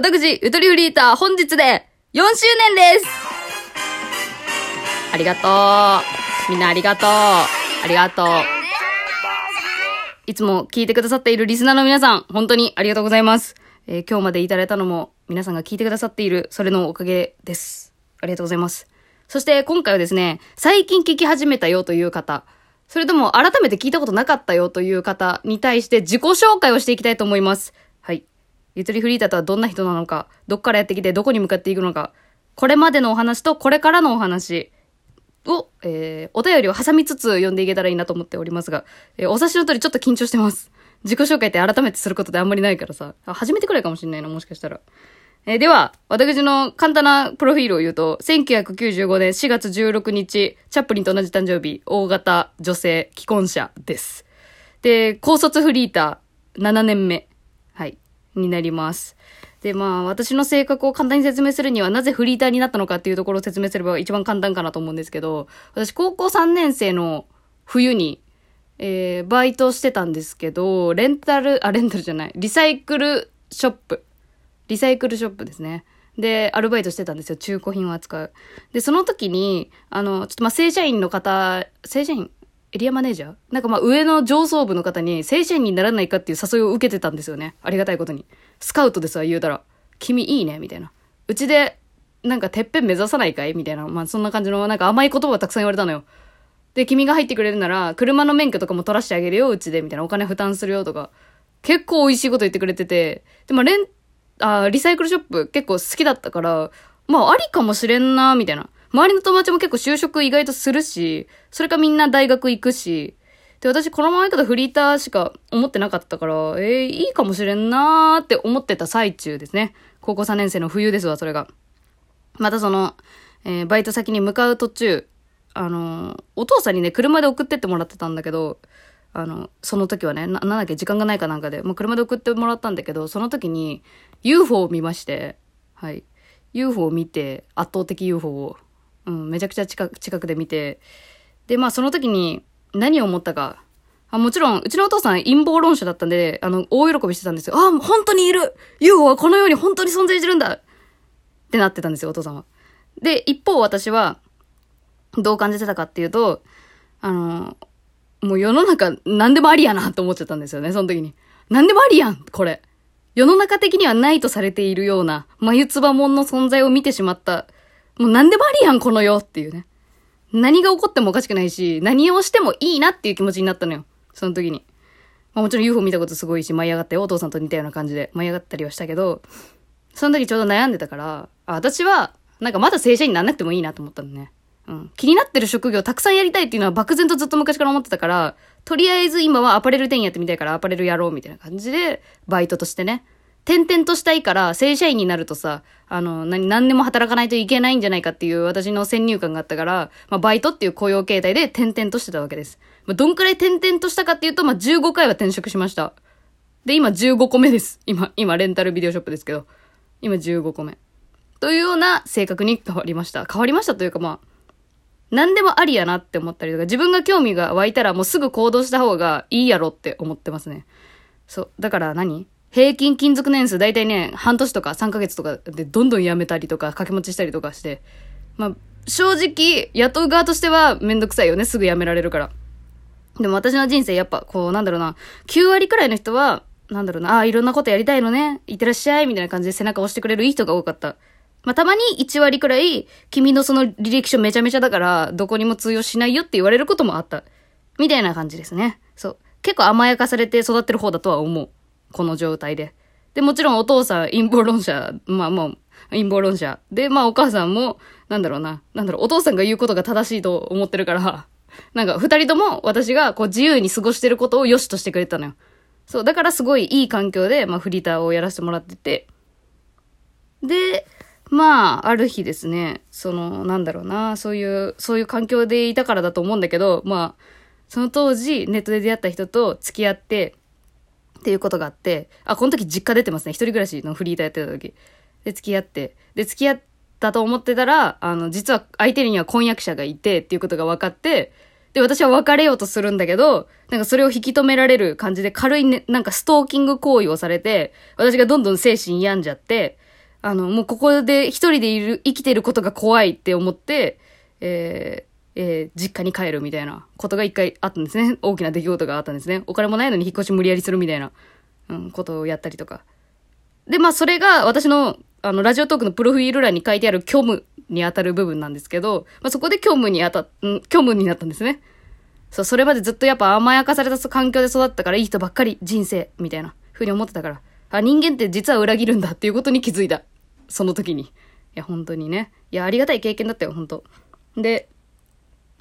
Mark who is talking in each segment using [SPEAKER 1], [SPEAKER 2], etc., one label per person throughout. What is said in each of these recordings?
[SPEAKER 1] 私、ゆとりフリーター、本日で4周年ですありがとう。みんなありがとう。ありがとう。いつも聞いてくださっているリスナーの皆さん、本当にありがとうございます。えー今日までいただいたのも、皆さんが聞いてくださっている、それのおかげです。ありがとうございます。そして今回はですね、最近聞き始めたよという方、それとも改めて聞いたことなかったよという方に対して自己紹介をしていきたいと思います。ゆとりフリーターとはどんな人なのか、どっからやってきてどこに向かっていくのか、これまでのお話とこれからのお話を、えー、お便りを挟みつつ読んでいけたらいいなと思っておりますが、えーお察しの通りちょっと緊張してます。自己紹介って改めてすることってあんまりないからさ、初めてくらいかもしれないな、もしかしたら。えーでは、私の簡単なプロフィールを言うと、1995年4月16日、チャップリンと同じ誕生日、大型女性既婚者です。で、高卒フリーター7年目、はい、になります。で、まあ、私の性格を簡単に説明するには、なぜフリーターになったのかっていうところを説明すれば一番簡単かなと思うんですけど、私、高校3年生の冬に、えー、バイトしてたんですけど、レンタル、あ、レンタルじゃない、リサイクルショップ。リサイクルショップですね。で、アルバイトしてたんですよ。中古品を扱う。で、その時に、あの、ちょっとまあ、正社員の方、正社員エリアマネージャー？なんかまあ上の上層部の方に正社員にならないかっていう誘いを受けてたんですよね。ありがたいことに。スカウトでさ、言うたら、君いいねみたいな。うちで、なんかてっぺん目指さないかい？みたいな。まあそんな感じの、なんか甘い言葉をたくさん言われたのよ。で、君が入ってくれるなら、車の免許とかも取らしてあげるよ、うちで、みたいな。お金負担するよ、とか。結構美味しいこと言ってくれてて。で、まあ、レン、あリサイクルショップ結構好きだったから、まあ、ありかもしれんな、みたいな。周りの友達も結構就職意外とするし、それかみんな大学行くし、で、私このまま行くとフリーターしか思ってなかったから、えー、いいかもしれんなーって思ってた最中ですね。高校3年生の冬ですわ、それが。またその、えーバイト先に向かう途中、あのーお父さんにね、車で送ってってもらってたんだけど、あの、その時はね、な、なんだっけ、時間がないかなんかで、まあ、車で送ってもらったんだけど、その時に UFO を見まして、はい。UFO を見て、圧倒的 UFO を、うん、めちゃくちゃ近く、近くで見て、で、まあその時に何を思ったか、あもちろん、うちのお父さん陰謀論者だったんで、あの、大喜びしてたんですよ。あ、本当にいる !UFO はこの世に本当に存在してるんだってなってたんですよ、お父さんは。で、一方私は、どう感じてたかっていうと、あの、もう世の中何でもありやなと思っちゃったんですよね、その時に。何でもありやんこれ。世の中的にはないとされているような、眉唾もんの存在を見てしまった。もう何でもありやん、この世っていうね。何が起こってもおかしくないし、何をしてもいいなっていう気持ちになったのよ。その時に。まあもちろん UFO 見たことすごいし、舞い上がったよ。お父さんと似たような感じで舞い上がったりはしたけど、その時ちょうど悩んでたから、あ私は、なんかまだ正社員にならなくてもいいなと思ったのね。うん。気になってる職業たくさんやりたいっていうのは漠然とずっと昔から思ってたから、とりあえず今はアパレル店やってみたいからアパレルやろうみたいな感じで、バイトとしてね。転々としたいから、正社員になるとさ、あの、何、何でも働かないといけないんじゃないかっていう私の先入観があったから、まあ、バイトっていう雇用形態で転々としてたわけです。まあ、どんくらい転々としたかっていうと、まあ、15回は転職しました。で、今15個目です。今、今、レンタルビデオショップですけど。今15個目。というような性格に変わりました。変わりましたというかまあ、何でもありやなって思ったりとか、自分が興味が湧いたらもうすぐ行動した方がいいやろって思ってますね。そう。だから何？平均勤続年数大体ね、半年とか3ヶ月とかでどんどん辞めたりとか、掛け持ちしたりとかして。まあ、正直、雇う側としてはめんどくさいよね。すぐ辞められるから。でも私の人生やっぱこうなんだろうな、9割くらいの人は、なんだろうな、ああ、いろんなことやりたいのね、いってらっしゃい、みたいな感じで背中を押してくれるいい人が多かった。まあ、たまに1割くらい、君のその履歴書めちゃめちゃだから、どこにも通用しないよって言われることもあった。みたいな感じですね。そう。結構甘やかされて育ってる方だとは思う。この状態で。で、もちろんお父さん陰謀論者、まあもう、陰謀論者。で、まあお母さんも、なんだろうな、なんだろう、お父さんが言うことが正しいと思ってるから、なんか二人とも私がこう自由に過ごしてることを良しとしてくれたのよ。そう、だからすごいいい環境で、まあフリーターをやらせてもらってて。で、まあ、ある日ですね、その、なんだろうな、そういう、そういう環境でいたからだと思うんだけど、まあ、その当時、ネットで出会った人と付き合って、っていうことがあって、あ、この時実家出てますね。一人暮らしのフリーターやってた時。で、付き合って。で、付き合ったと思ってたら、あの、実は相手には婚約者がいてっていうことが分かって、で、私は別れようとするんだけど、なんかそれを引き止められる感じで軽いね、なんかストーキング行為をされて、私がどんどん精神病んじゃって、あの、もうここで一人でいる、生きてることが怖いって思って、えー、えー、実家に帰るみたいなことが一回あったんですね。大きな出来事があったんですね。お金もないのに引っ越し無理やりするみたいな、うん、ことをやったりとか。で、まあ、それが私の、あの、ラジオトークのプロフィール欄に書いてある虚無に当たる部分なんですけど、まあ、そこで虚無に当たっ、ん、虚無になったんですね。そう、それまでずっとやっぱ甘やかされた環境で育ったからいい人ばっかり人生、みたいな、ふうに思ってたから。あ、人間って実は裏切るんだっていうことに気づいた。その時に。いや、本当にね。いや、ありがたい経験だったよ、本当で、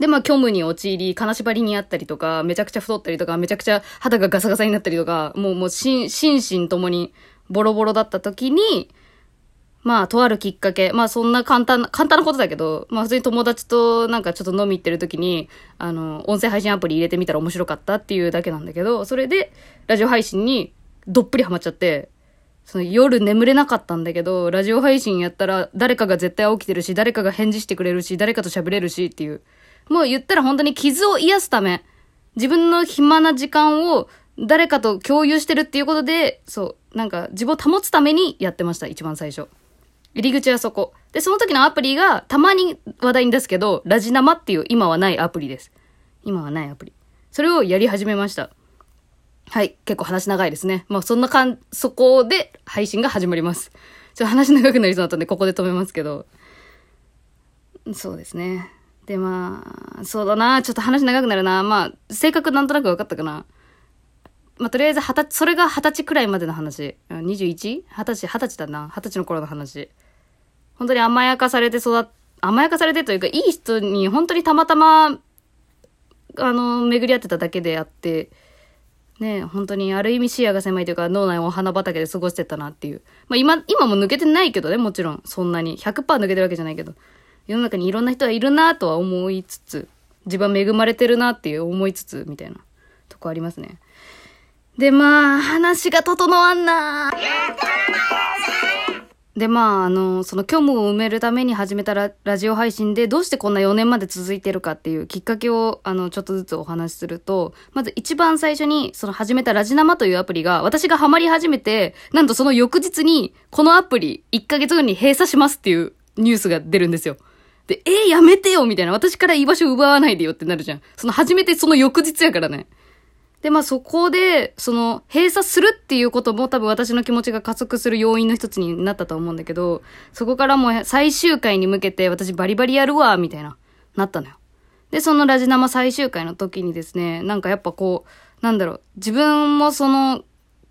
[SPEAKER 1] で、まあ、虚無に陥り、金縛りにあったりとか、めちゃくちゃ太ったりとか、めちゃくちゃ肌がガサガサになったりとか、もう、もう、心、身ともにボロボロだった時に、まあ、とあるきっかけ。まあ、そんな簡単な、簡単なことだけど、まあ、普通に友達となんかちょっと飲み行ってる時に、あの、音声配信アプリ入れてみたら面白かったっていうだけなんだけど、それで、ラジオ配信にどっぷりハマっちゃって、その夜眠れなかったんだけど、ラジオ配信やったら誰かが絶対起きてるし、誰かが返事してくれるし、誰かと喋れるしっていう。もう言ったら本当に傷を癒すため、自分の暇な時間を誰かと共有してるっていうことで、そう、なんか自分を保つためにやってました、一番最初。入り口はそこ。で、その時のアプリがたまに話題に出すけど、ラジナマっていう今はないアプリです。今はないアプリ。それをやり始めました。はい。結構話長いですね。まあそんなかん、そこで配信が始まります。ちょっと話長くなりそうだったんで、ここで止めますけど。そうですね。で、まあ、そうだな。ちょっと話長くなるな。まあ、性格なんとなく分かったかな。まあ、とりあえず、二十歳、それが二十歳くらいまでの話。21? 二十歳、二十歳だな。二十歳の頃の話。本当に甘やかされて育っ、甘やかされてというか、いい人に本当にたまたま、あの、巡り合ってただけであって、ね本当にある意味視野が狭いというか脳内お花畑で過ごしてたなっていう。まあ今、今も抜けてないけどね、もちろん。そんなに。100%抜けてるわけじゃないけど。世の中にいろんな人はいるなとは思いつつ、自分は恵まれてるなっていう思いつつ、みたいなとこありますね。で、まあ、話が整わんなで、まあ、あの、その虚無を埋めるために始めたララジオ配信で、どうしてこんな4年まで続いてるかっていうきっかけを、あの、ちょっとずつお話しすると、まず一番最初に、その始めたラジナマというアプリが、私がハマり始めて、なんとその翌日に、このアプリ、1ヶ月後に閉鎖しますっていうニュースが出るんですよ。で、えー、やめてよみたいな。私から居場所奪わないでよってなるじゃん。その始めてその翌日やからね。で、まあそこで、その、閉鎖するっていうことも多分私の気持ちが加速する要因の一つになったと思うんだけど、そこからもう最終回に向けて私バリバリやるわ、みたいな、なったのよ。で、そのラジナマ最終回の時にですね、なんかやっぱこう、なんだろう、自分もその、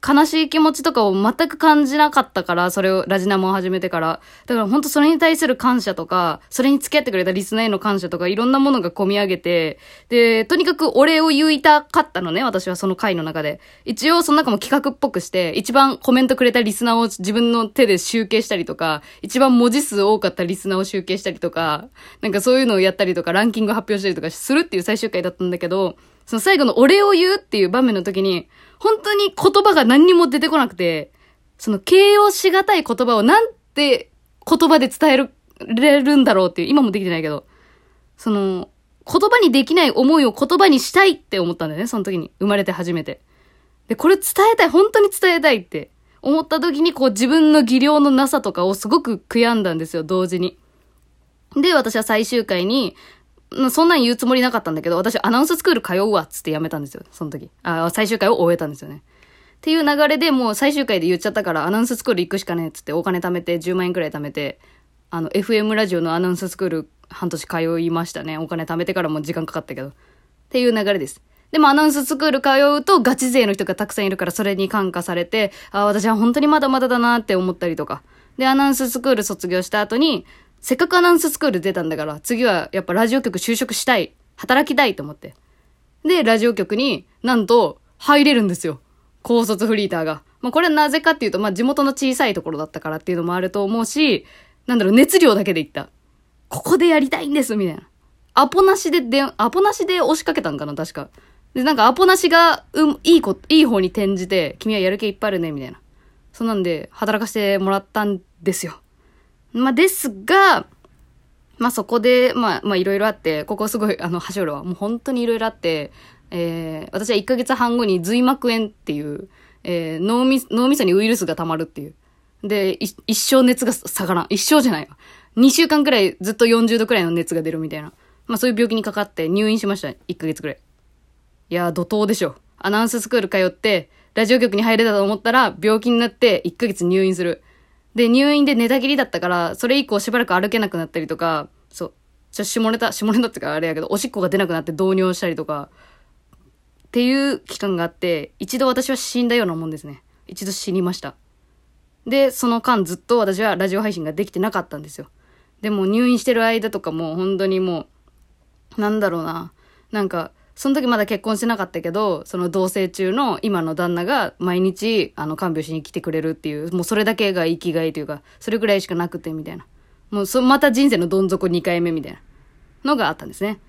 [SPEAKER 1] 悲しい気持ちとかを全く感じなかったから、それをラジナモを始めてから。だから本当それに対する感謝とか、それに付き合ってくれたリスナーへの感謝とか、いろんなものが込み上げて、で、とにかくお礼を言いたかったのね、私はその回の中で。一応その中も企画っぽくして、一番コメントくれたリスナーを自分の手で集計したりとか、一番文字数多かったリスナーを集計したりとか、なんかそういうのをやったりとか、ランキング発表したりとかするっていう最終回だったんだけど、その最後のお礼を言うっていう場面の時に、本当に言葉が何にも出てこなくて、その形容しがたい言葉をなんて言葉で伝える、れるんだろうっていう、今もできてないけど、その、言葉にできない思いを言葉にしたいって思ったんだよね、その時に。生まれて初めて。で、これ伝えたい、本当に伝えたいって思った時に、こう自分の技量のなさとかをすごく悔やんだんですよ、同時に。で、私は最終回に、そんなん言うつもりなかったんだけど、私アナウンススクール通うわっつってやめたんですよ、その時。あ、最終回を終えたんですよね。っていう流れでもう最終回で言っちゃったからアナウンススクール行くしかねえっつってお金貯めて10万円くらい貯めて、あの、FM ラジオのアナウンススクール半年通いましたね。お金貯めてからも時間かかったけど。っていう流れです。でもアナウンススクール通うとガチ勢の人がたくさんいるからそれに感化されて、あ、私は本当にまだまだだなって思ったりとか。で、アナウンススクール卒業した後に、せっかくアナウンススクール出たんだから、次はやっぱラジオ局就職したい。働きたいと思って。で、ラジオ局になんと入れるんですよ。高卒フリーターが。まあこれはなぜかっていうと、まあ地元の小さいところだったからっていうのもあると思うし、なんだろう、熱量だけで言った。ここでやりたいんですみたいな。アポなしでで、アポなしで押しかけたんかな確か。で、なんかアポなしが、うん、いいこ、いい方に転じて、君はやる気いっぱいあるね、みたいな。そんなんで、働かせてもらったんですよ。まあ、ですが、まあ、そこで、まあ、まあ、いろいろあって、ここすごい、あの、橋浦は、もう本当にいろいろあって、えー、私は1ヶ月半後に髄膜炎っていう、えー、脳み、脳みそにウイルスが溜まるっていう。で、一生熱が下がらん。一生じゃないわ。2週間くらいずっと40度くらいの熱が出るみたいな。まあそういう病気にかかって入院しました。1ヶ月くらい。いやー、怒涛でしょ。アナウンススクール通って、ラジオ局に入れたと思ったら、病気になって1ヶ月入院する。で、入院で寝たきりだったから、それ以降しばらく歩けなくなったりとか、そう。ちょ、下ネタ、下ネタってかあれやけど、おしっこが出なくなって導尿したりとか、っていう期間があって、一度私は死んだようなもんですね。一度死にました。で、その間ずっと私はラジオ配信ができてなかったんですよ。でも入院してる間とかも本当にもう、なんだろうな。なんか、その時まだ結婚してなかったけど、その同棲中の今の旦那が毎日、あの、看病しに来てくれるっていう、もうそれだけが生きがいというか、それぐらいしかなくて、みたいな。もう、そ、また人生のどん底2回目みたいなのがあったんですね。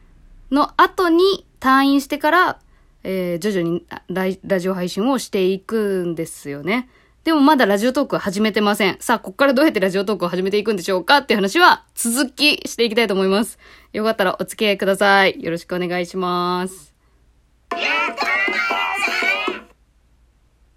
[SPEAKER 1] の後に退院してから、えー、徐々にララジオ配信をしていくんですよね。でもまだラジオトークは始めてません。さあ、こっからどうやってラジオトークを始めていくんでしょうかっていう話は続きしていきたいと思います。よかったらお付き合いください。よろしくお願いします。